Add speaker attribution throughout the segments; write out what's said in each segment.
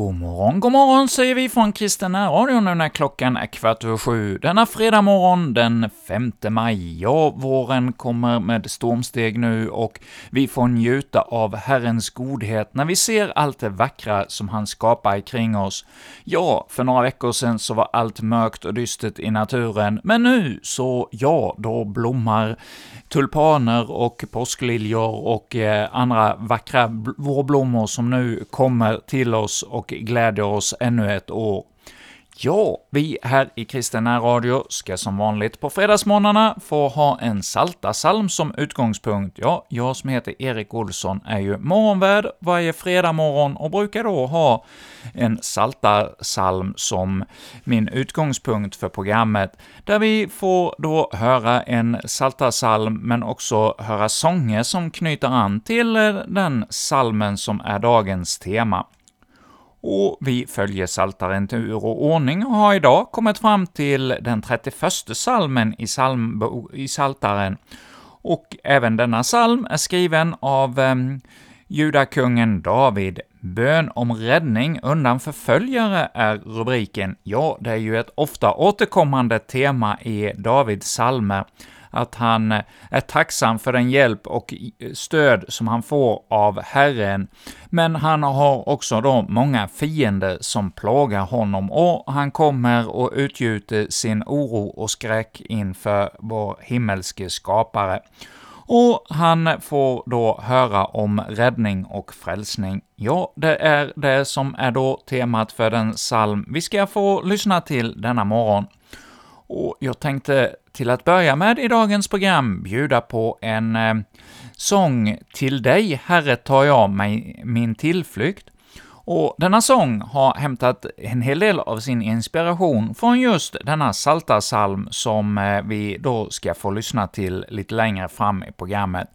Speaker 1: God morgon, god morgon säger vi från Kristen Radio nu när klockan är kvart över sju denna fredag morgon den 5 maj. Ja, våren kommer med stormsteg nu och vi får njuta av Herrens godhet när vi ser allt det vackra som han skapar kring oss. Ja, för några veckor sedan så var allt mörkt och dystert i naturen, men nu så, ja, då blommar tulpaner och påskliljor och eh, andra vackra vårblommor som nu kommer till oss och glädjer oss ännu ett år. Ja, vi här i Kristen Radio ska som vanligt på fredagsmorgnarna få ha en saltasalm som utgångspunkt. Ja, jag som heter Erik Olsson är ju morgonvärd varje fredag morgon och brukar då ha en saltasalm som min utgångspunkt för programmet, där vi får då höra en saltasalm men också höra sånger som knyter an till eh, den salmen som är dagens tema och vi följer saltaren till ur och ordning och har idag kommit fram till den 31 salmen i, salm, i saltaren. Och även denna salm är skriven av eh, judakungen David. Bön om räddning undan förföljare är rubriken. Ja, det är ju ett ofta återkommande tema i Davids salmer att han eh, är tacksam för den hjälp och eh, stöd som han får av Herren, men han har också då många fiender som plågar honom, och han kommer och utgjuter sin oro och skräck inför vår himmelske skapare. Och han får då höra om räddning och frälsning. Ja, det är det som är då temat för den psalm vi ska få lyssna till denna morgon. Och jag tänkte till att börja med i dagens program bjuda på en eh, sång ”Till dig, Herre, tar jag mig min tillflykt”. Och denna sång har hämtat en hel del av sin inspiration från just denna saltarsalm som eh, vi då ska få lyssna till lite längre fram i programmet.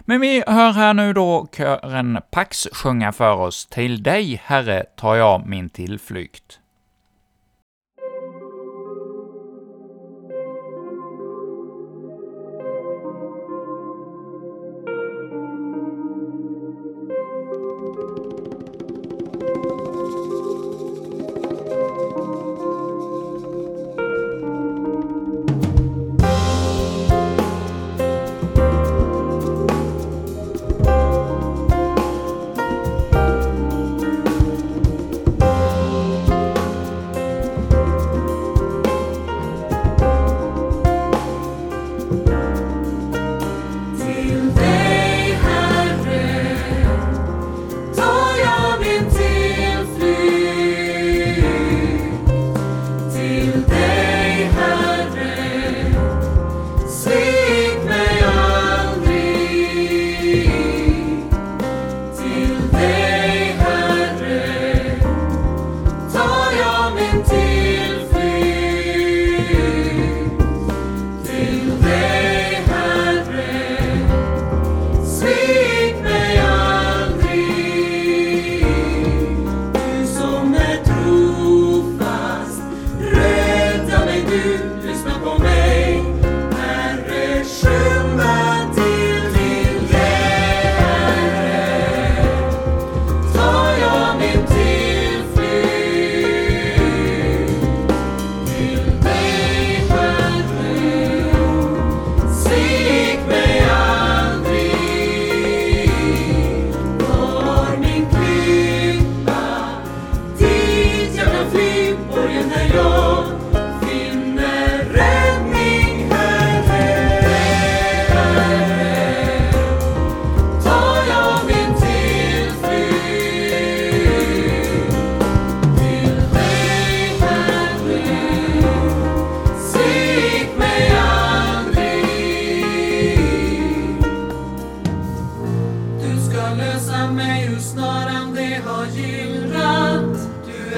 Speaker 1: Men vi hör här nu då kören Pax sjunga för oss ”Till dig, Herre, tar jag min tillflykt”.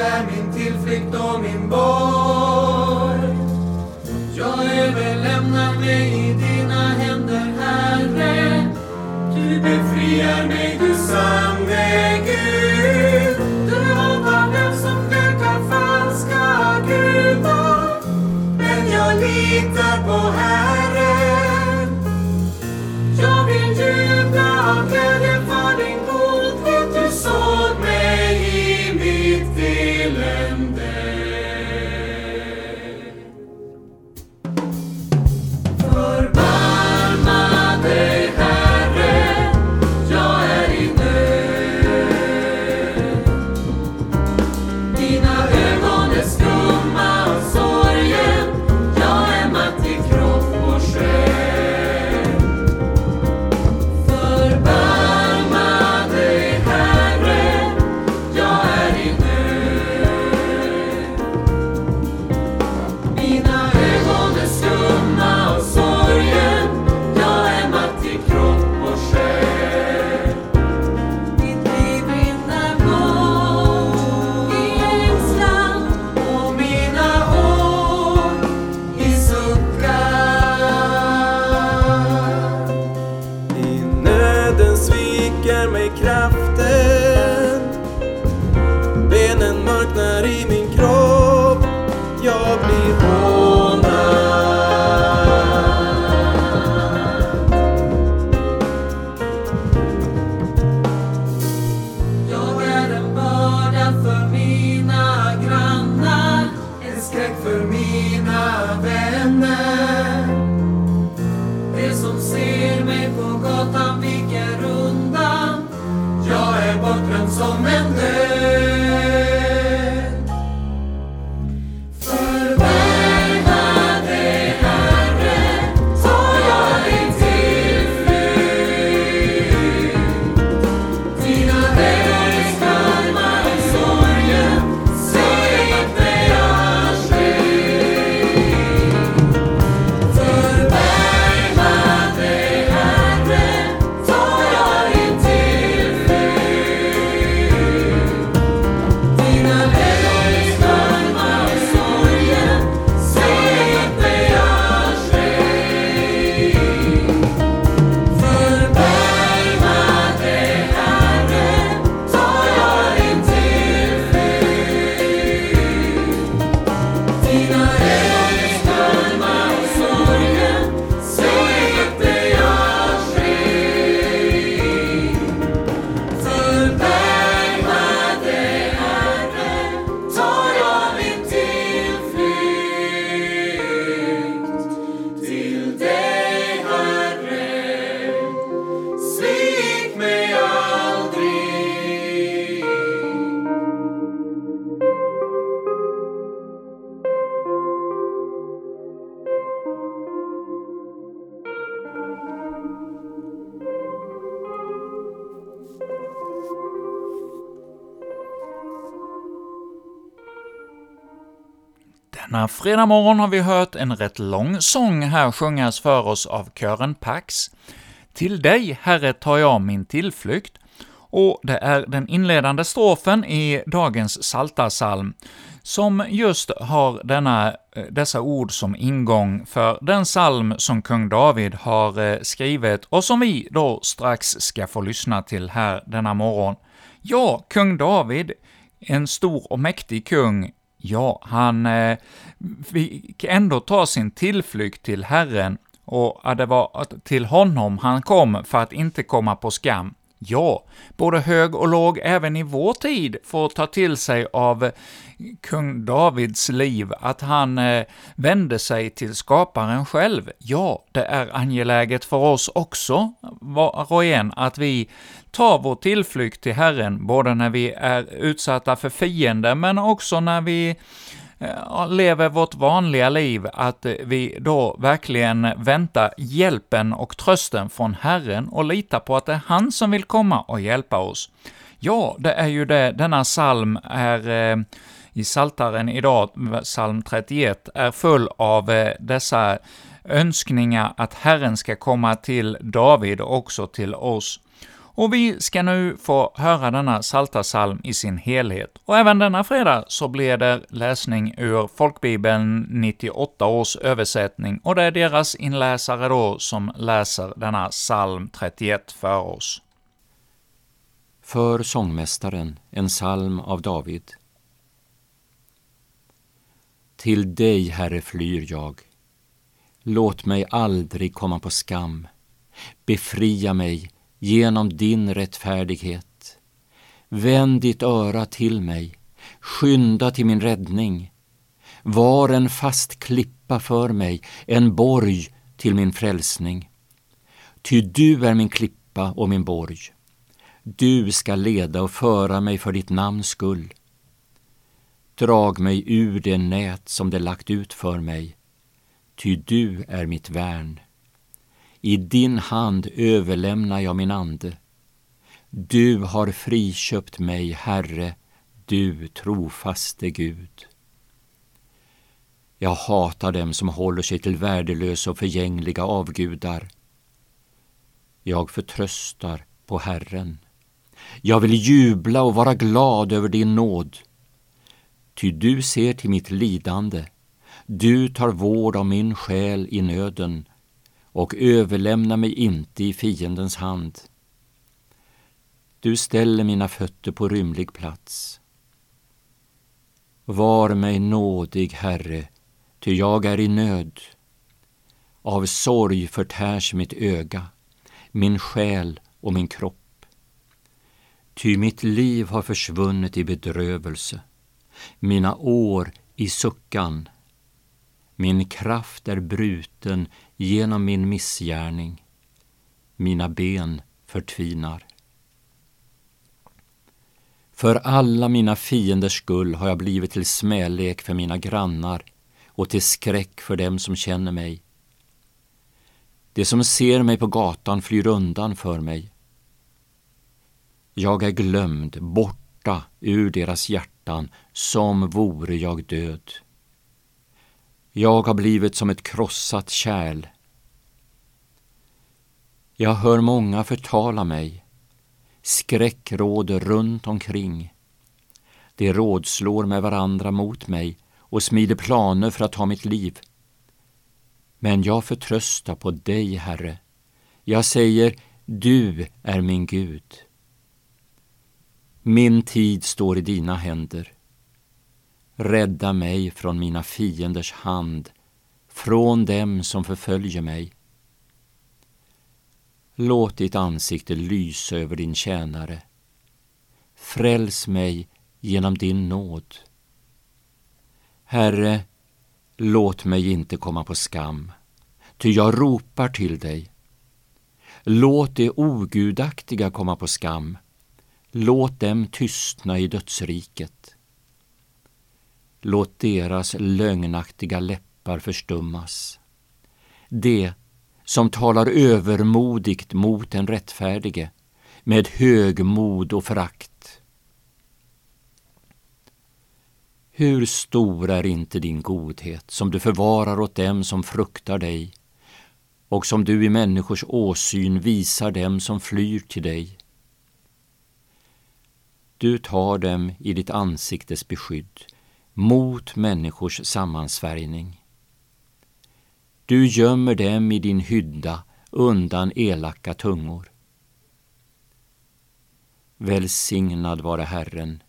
Speaker 2: Är min
Speaker 3: tillflykt och min borg för mina vänner.
Speaker 1: Denna fredag morgon har vi hört en rätt lång sång här sjungas för oss av kören Pax. Till dig, Herre, tar jag min tillflykt, och det är den inledande strofen i dagens Saltarsalm som just har denna, eh, dessa ord som ingång för den psalm som kung David har eh, skrivit och som vi då strax ska få lyssna till här denna morgon. Ja, kung David, en stor och mäktig kung, ja, han eh, fick ändå ta sin tillflykt till Herren, och att det var till honom han kom för att inte komma på skam. Ja, både hög och låg även i vår tid får ta till sig av kung Davids liv, att han eh, vände sig till skaparen själv. Ja, det är angeläget för oss också, var och en, att vi tar vår tillflykt till Herren, både när vi är utsatta för fiender, men också när vi lever vårt vanliga liv, att vi då verkligen väntar hjälpen och trösten från Herren och litar på att det är han som vill komma och hjälpa oss. Ja, det är ju det denna psalm är eh, i Saltaren idag, psalm 31, är full av eh, dessa önskningar att Herren ska komma till David och också till oss. Och vi ska nu få höra denna Psaltarpsalm i sin helhet. Och även denna fredag så blir det läsning ur Folkbibeln 98 års översättning, och det är deras inläsare då som läser denna psalm 31 för oss.
Speaker 4: För sångmästaren, en psalm av David. Till dig, Herre, flyr jag. Låt mig aldrig komma på skam. Befria mig genom din rättfärdighet. Vänd ditt öra till mig, skynda till min räddning. Var en fast klippa för mig, en borg till min frälsning. Ty du är min klippa och min borg. Du ska leda och föra mig för ditt namns skull. Drag mig ur det nät som det lagt ut för mig, ty du är mitt värn. I din hand överlämnar jag min ande. Du har friköpt mig, Herre, du trofaste Gud. Jag hatar dem som håller sig till värdelösa och förgängliga avgudar. Jag förtröstar på Herren. Jag vill jubla och vara glad över din nåd. Ty du ser till mitt lidande, du tar vård av min själ i nöden och överlämna mig inte i fiendens hand. Du ställer mina fötter på rymlig plats. Var mig nådig, Herre, ty jag är i nöd. Av sorg förtärs mitt öga, min själ och min kropp. Ty mitt liv har försvunnit i bedrövelse, mina år i suckan. Min kraft är bruten genom min missgärning, mina ben förtvinar. För alla mina fienders skull har jag blivit till smälek för mina grannar och till skräck för dem som känner mig. De som ser mig på gatan flyr undan för mig. Jag är glömd, borta ur deras hjärtan, som vore jag död. Jag har blivit som ett krossat kärl. Jag hör många förtala mig. Skräck råder runt omkring. De rådslår med varandra mot mig och smider planer för att ta mitt liv. Men jag förtröstar på dig, Herre. Jag säger, du är min Gud. Min tid står i dina händer. Rädda mig från mina fienders hand, från dem som förföljer mig. Låt ditt ansikte lysa över din tjänare. Fräls mig genom din nåd. Herre, låt mig inte komma på skam, ty jag ropar till dig. Låt det ogudaktiga komma på skam, låt dem tystna i dödsriket. Låt deras lögnaktiga läppar förstummas. Det som talar övermodigt mot den rättfärdige med högmod och förakt. Hur stor är inte din godhet som du förvarar åt dem som fruktar dig och som du i människors åsyn visar dem som flyr till dig. Du tar dem i ditt ansiktes beskydd mot människors sammansvärjning. Du gömmer dem i din hydda undan elaka tungor. Välsignad vare Herren,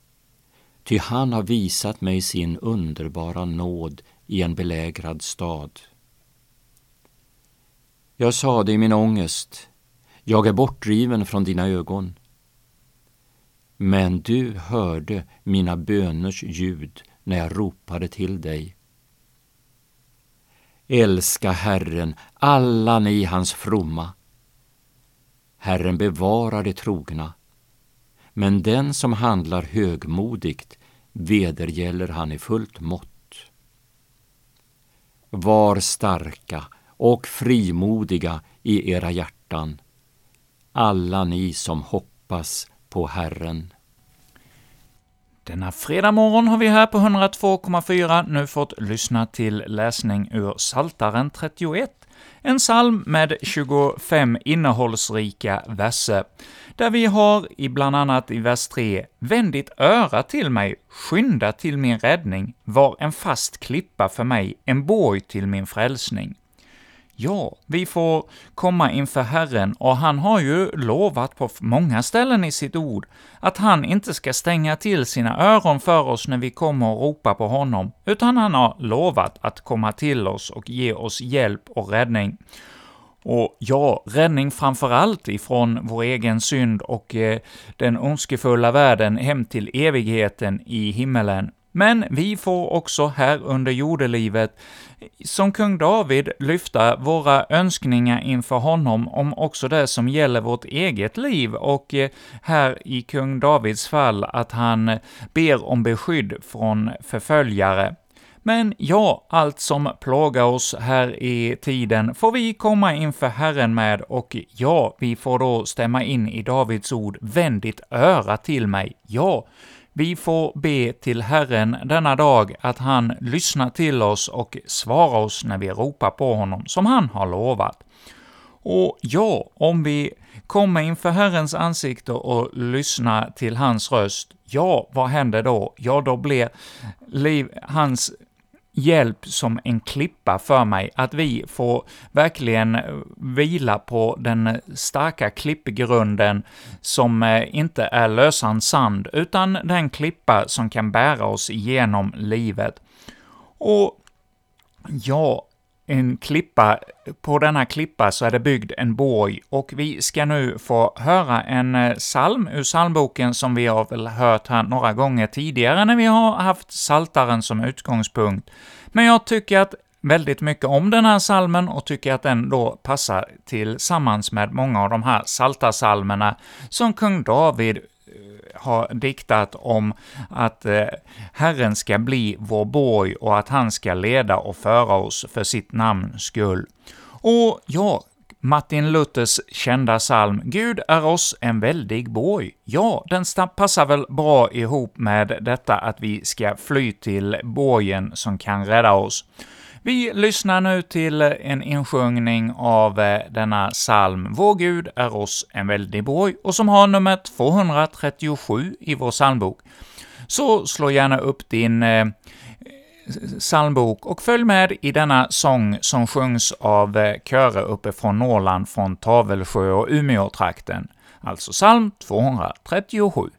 Speaker 4: ty han har visat mig sin underbara nåd i en belägrad stad. Jag sade i min ångest, jag är bortdriven från dina ögon. Men du hörde mina böners ljud när jag ropade till dig. Älska Herren, alla ni hans fromma. Herren bevarar det trogna, men den som handlar högmodigt vedergäller han i fullt mått. Var starka och frimodiga i era hjärtan, alla ni som hoppas på Herren.
Speaker 1: Denna fredag morgon har vi här på 102,4 nu fått lyssna till läsning ur Saltaren 31, en psalm med 25 innehållsrika verser, där vi har i bland annat i vers 3 ”Vänd ditt öra till mig, skynda till min räddning, var en fast klippa för mig, en borg till min frälsning”. Ja, vi får komma inför Herren, och han har ju lovat på många ställen i sitt ord att han inte ska stänga till sina öron för oss när vi kommer och ropar på honom, utan han har lovat att komma till oss och ge oss hjälp och räddning. Och ja, räddning framför allt ifrån vår egen synd och eh, den ondskefulla världen hem till evigheten i himmelen. Men vi får också här under jordelivet, som kung David, lyfta våra önskningar inför honom om också det som gäller vårt eget liv, och eh, här i kung Davids fall att han ber om beskydd från förföljare. Men ja, allt som plågar oss här i tiden får vi komma inför Herren med, och ja, vi får då stämma in i Davids ord ”Vänd ditt öra till mig”. Ja, vi får be till Herren denna dag att han lyssnar till oss och svarar oss när vi ropar på honom, som han har lovat. Och ja, om vi kommer inför Herrens ansikte och lyssnar till hans röst, ja, vad händer då? Ja, då blir liv, hans hjälp som en klippa för mig, att vi får verkligen eh, vila på den starka klippgrunden som eh, inte är lösan sand, utan den klippa som kan bära oss igenom livet. Och ja, en klippa, på denna klippa så är det byggd en borg, och vi ska nu få höra en eh, psalm ur psalmboken som vi har väl hört här några gånger tidigare när vi har haft saltaren som utgångspunkt. Men jag tycker att väldigt mycket om den här salmen och tycker att den då passar tillsammans med många av de här saltarsalmerna som kung David har diktat om att eh, Herren ska bli vår borg och att han ska leda och föra oss för sitt namns skull. Och ja, Martin Luthers kända psalm ”Gud är oss en väldig borg”. Ja, den passar väl bra ihop med detta att vi ska fly till borgen som kan rädda oss. Vi lyssnar nu till en insjungning av eh, denna psalm ”Vår Gud är oss en väldig borg” och som har nummer 237 i vår psalmbok. Så slå gärna upp din eh, psalmbok och följ med i denna sång som sjungs av eh, körer uppifrån Norrland, från Tavelsjö och Umeå-trakten. Alltså psalm 237.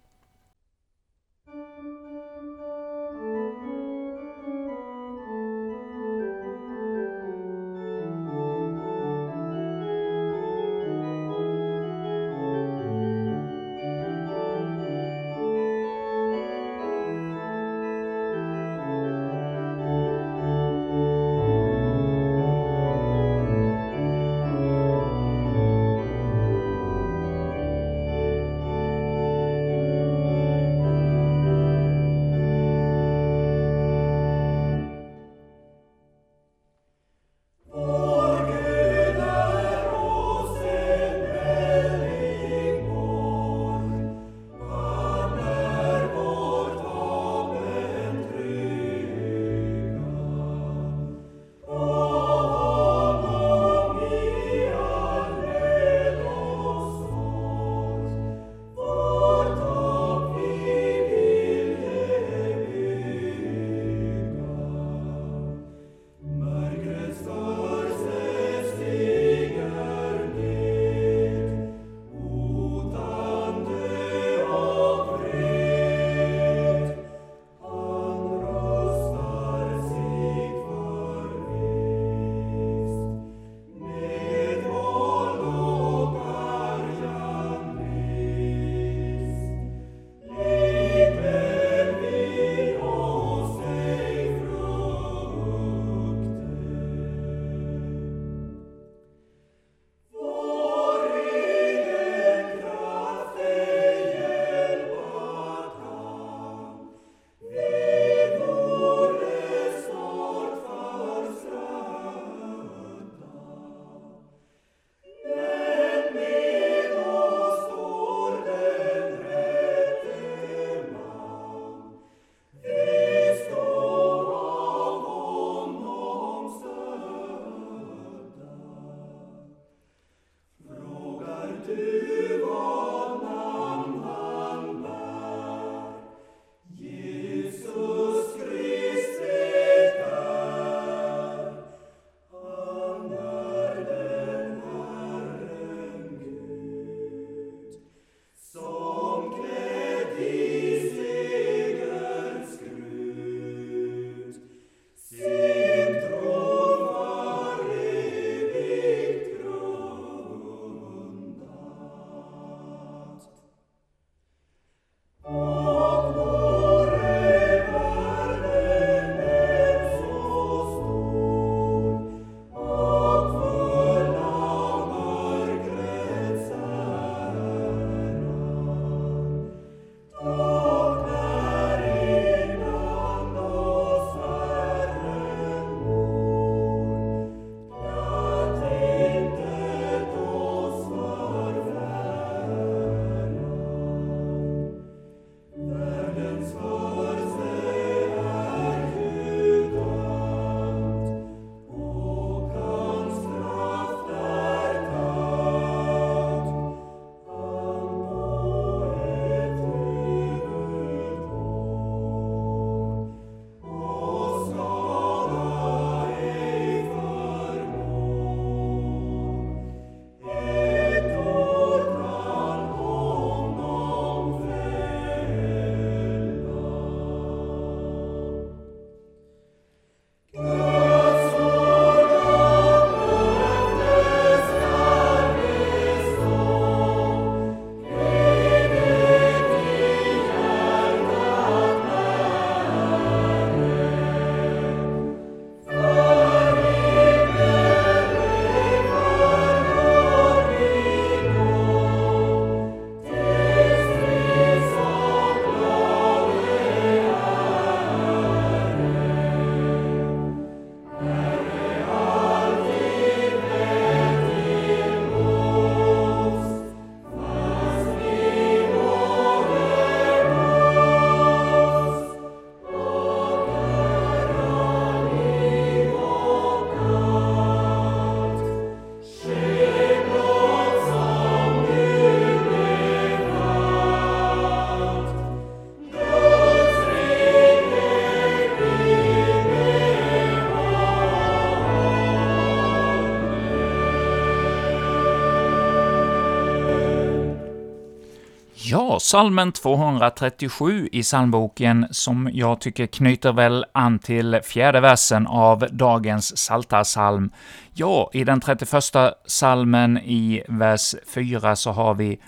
Speaker 1: Salmen 237 i psalmboken, som jag tycker knyter väl an till fjärde versen av dagens Psaltarpsalm. Ja, i den 31 salmen i vers 4 så har vi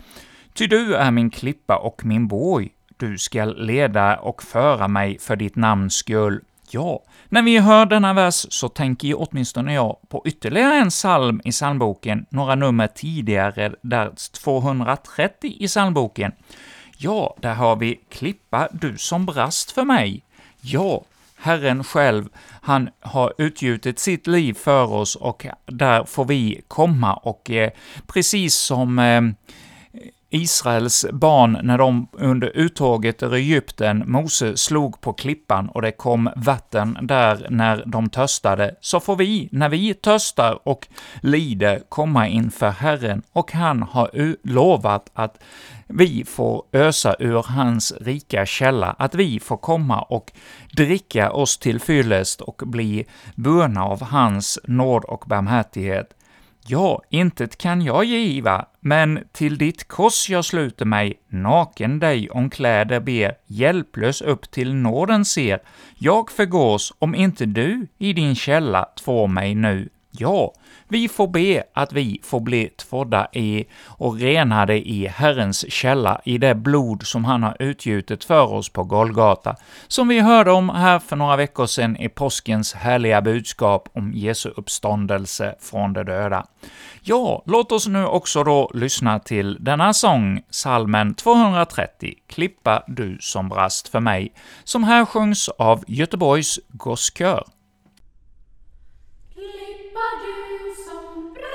Speaker 1: ”Ty du är min klippa och min borg, du skall leda och föra mig för ditt namns skull. Ja, när vi hör denna vers så tänker åtminstone jag på ytterligare en psalm i psalmboken, några nummer tidigare, där 230 i psalmboken. Ja, där har vi ”Klippa, du som brast för mig”. Ja, Herren själv, han har utgjutit sitt liv för oss och där får vi komma och eh, precis som eh, Israels barn när de under uttåget ur Egypten, Mose slog på klippan och det kom vatten där när de törstade, så får vi, när vi törstar och lider, komma inför Herren, och han har lovat att vi får ösa ur hans rika källa, att vi får komma och dricka oss till fyllest och bli burna av hans nåd och barmhärtighet. Ja, intet kan jag giva, men till ditt kors jag sluter mig, naken dig om kläder ber, hjälplös upp till nåden ser. Jag förgås om inte du i din källa tvår mig nu. Ja, vi får be att vi får bli tvådda i och renade i Herrens källa, i det blod som han har utgjutit för oss på Golgata, som vi hörde om här för några veckor sedan i påskens härliga budskap om Jesu uppståndelse från de döda. Ja, låt oss nu också då lyssna till denna sång, salmen 230, ”Klippa du som brast för mig”, som här sjungs av Göteborgs Gosskör. Adilson Pra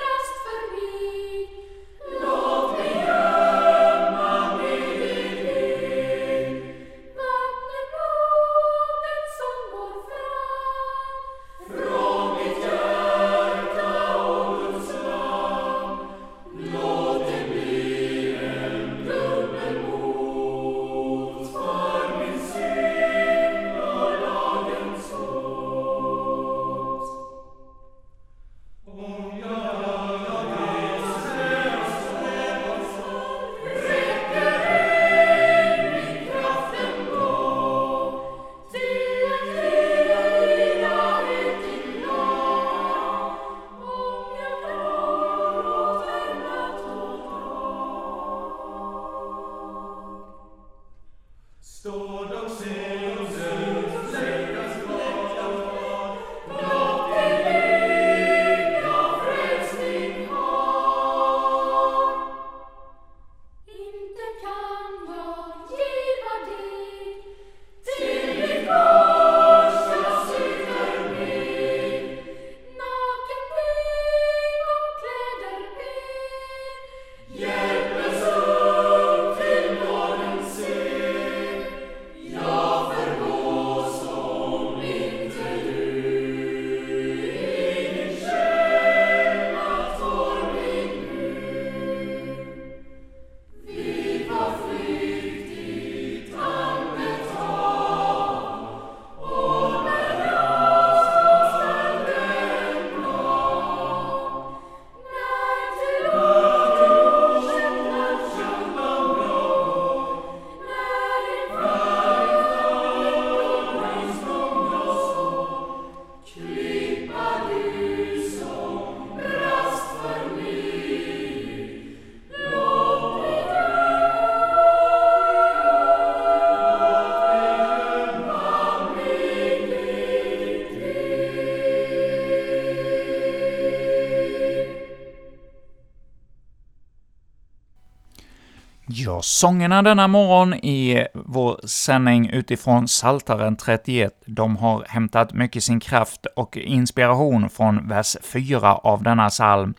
Speaker 1: sångerna denna morgon i vår sändning utifrån Saltaren 31, de har hämtat mycket sin kraft och inspiration från vers 4 av denna psalm,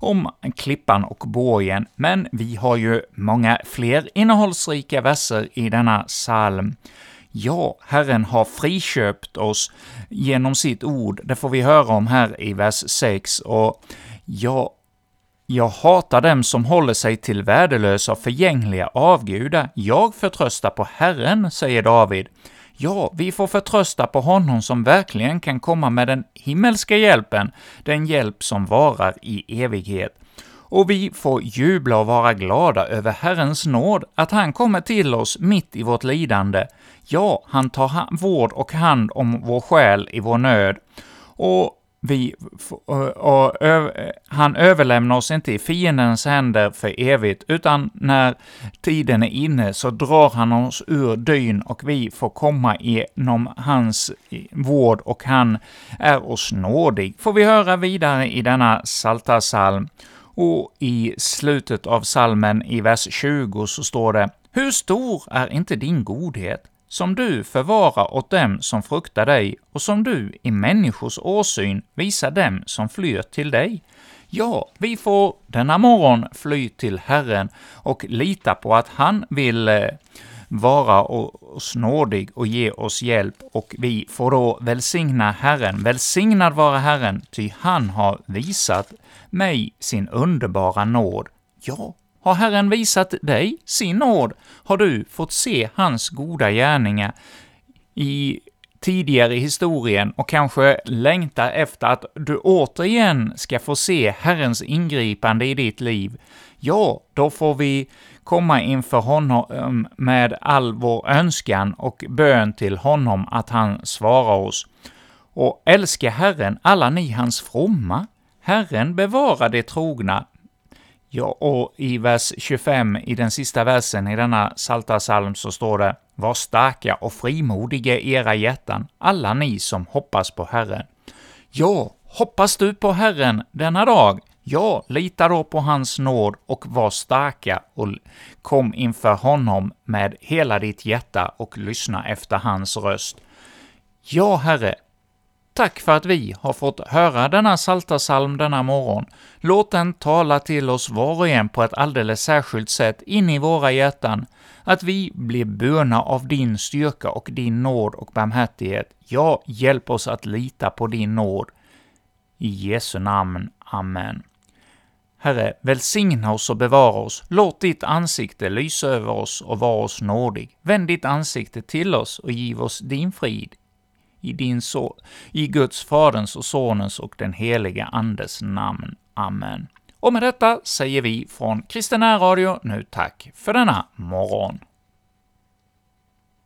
Speaker 1: om klippan och borgen, men vi har ju många fler innehållsrika verser i denna psalm. Ja, Herren har friköpt oss genom sitt ord, det får vi höra om här i vers 6, och ja, jag hatar dem som håller sig till värdelösa och förgängliga avgudar. Jag förtröstar på Herren, säger David. Ja, vi får förtrösta på honom som verkligen kan komma med den himmelska hjälpen, den hjälp som varar i evighet. och vi får jubla och vara glada över Herrens nåd, att han kommer till oss mitt i vårt lidande. Ja, han tar vård och hand om vår själ i vår nöd. Och vi, och, och, han överlämnar oss inte i fiendens händer för evigt, utan när tiden är inne så drar han oss ur dyn och vi får komma genom hans vård och han är oss nådig, får vi höra vidare i denna Saltarsalm. Och i slutet av salmen i vers 20 så står det ”Hur stor är inte din godhet? Som du förvarar åt dem som fruktar dig och som du i människors åsyn visar dem som flyr till dig. Ja, vi får denna morgon fly till Herren och lita på att han vill eh, vara oss nådig och ge oss hjälp, och vi får då välsigna Herren. Välsignad vara Herren, ty han har visat mig sin underbara nåd. Ja, har Herren visat dig sin nåd, har du fått se hans goda gärningar i tidigare i historien och kanske längtar efter att du återigen ska få se Herrens ingripande i ditt liv, ja, då får vi komma inför honom um, med all vår önskan och bön till honom att han svarar oss. Och älska Herren, alla ni hans fromma. Herren bevarar det trogna, Ja, och i vers 25, i den sista versen i denna Psaltarpsalm, så står det ”Var starka och frimodiga i era hjärtan, alla ni som hoppas på Herren”. Ja, hoppas du på Herren denna dag? Ja, lita då på hans nåd och var starka och kom inför honom med hela ditt hjärta och lyssna efter hans röst. Ja, Herre, Tack för att vi har fått höra denna saltasalm denna morgon. Låt den tala till oss var och en på ett alldeles särskilt sätt in i våra hjärtan, att vi blir böna av din styrka och din nåd och barmhärtighet. Ja, hjälp oss att lita på din nåd. I Jesu namn. Amen. Herre, välsigna oss och bevara oss. Låt ditt ansikte lysa över oss och vara oss nådig. Vänd ditt ansikte till oss och giv oss din frid i, din so i Guds, Faderns och Sonens och den helige Andes namn. Amen. Och med detta säger vi från Kristina Radio nu tack för denna morgon.